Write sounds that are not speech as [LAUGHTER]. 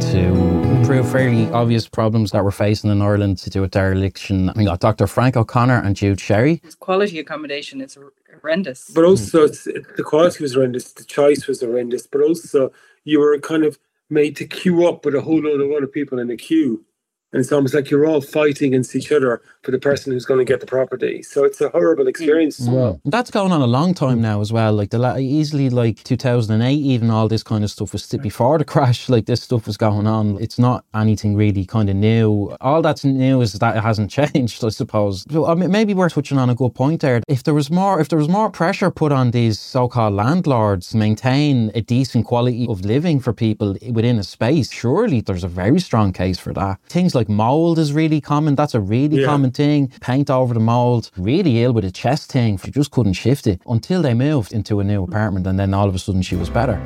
trying to improve fairly obvious problems that we're facing in Ireland to do with dereliction. We got Dr. Frank O'Connor and Jude Sherry. It's Quality accommodation is horrendous. But also, it's, the quality was horrendous, the choice was horrendous, but also you were kind of made to queue up with a whole load of other people in a queue. And it's almost like you're all fighting against each other for the person who's going to get the property. So it's a horrible hmm. experience. Well, that's going on a long time now as well. Like the la- easily like 2008, even all this kind of stuff was still before the crash. [LAUGHS] Like this stuff was going on. It's not anything really kind of new. All that's new is that it hasn't [LAUGHS] changed, I suppose. So I mean, maybe we're touching on a good point there. If there was more, if there was more pressure put on these so-called landlords to maintain a decent quality of living for people within a space, surely there's a very strong case for that. Things like mold is really common. That's a really Yeah. common thing. Paint over the mold. Really ill with a chest thing. She just couldn't shift it until they moved into a new apartment, and then all of a sudden she was better.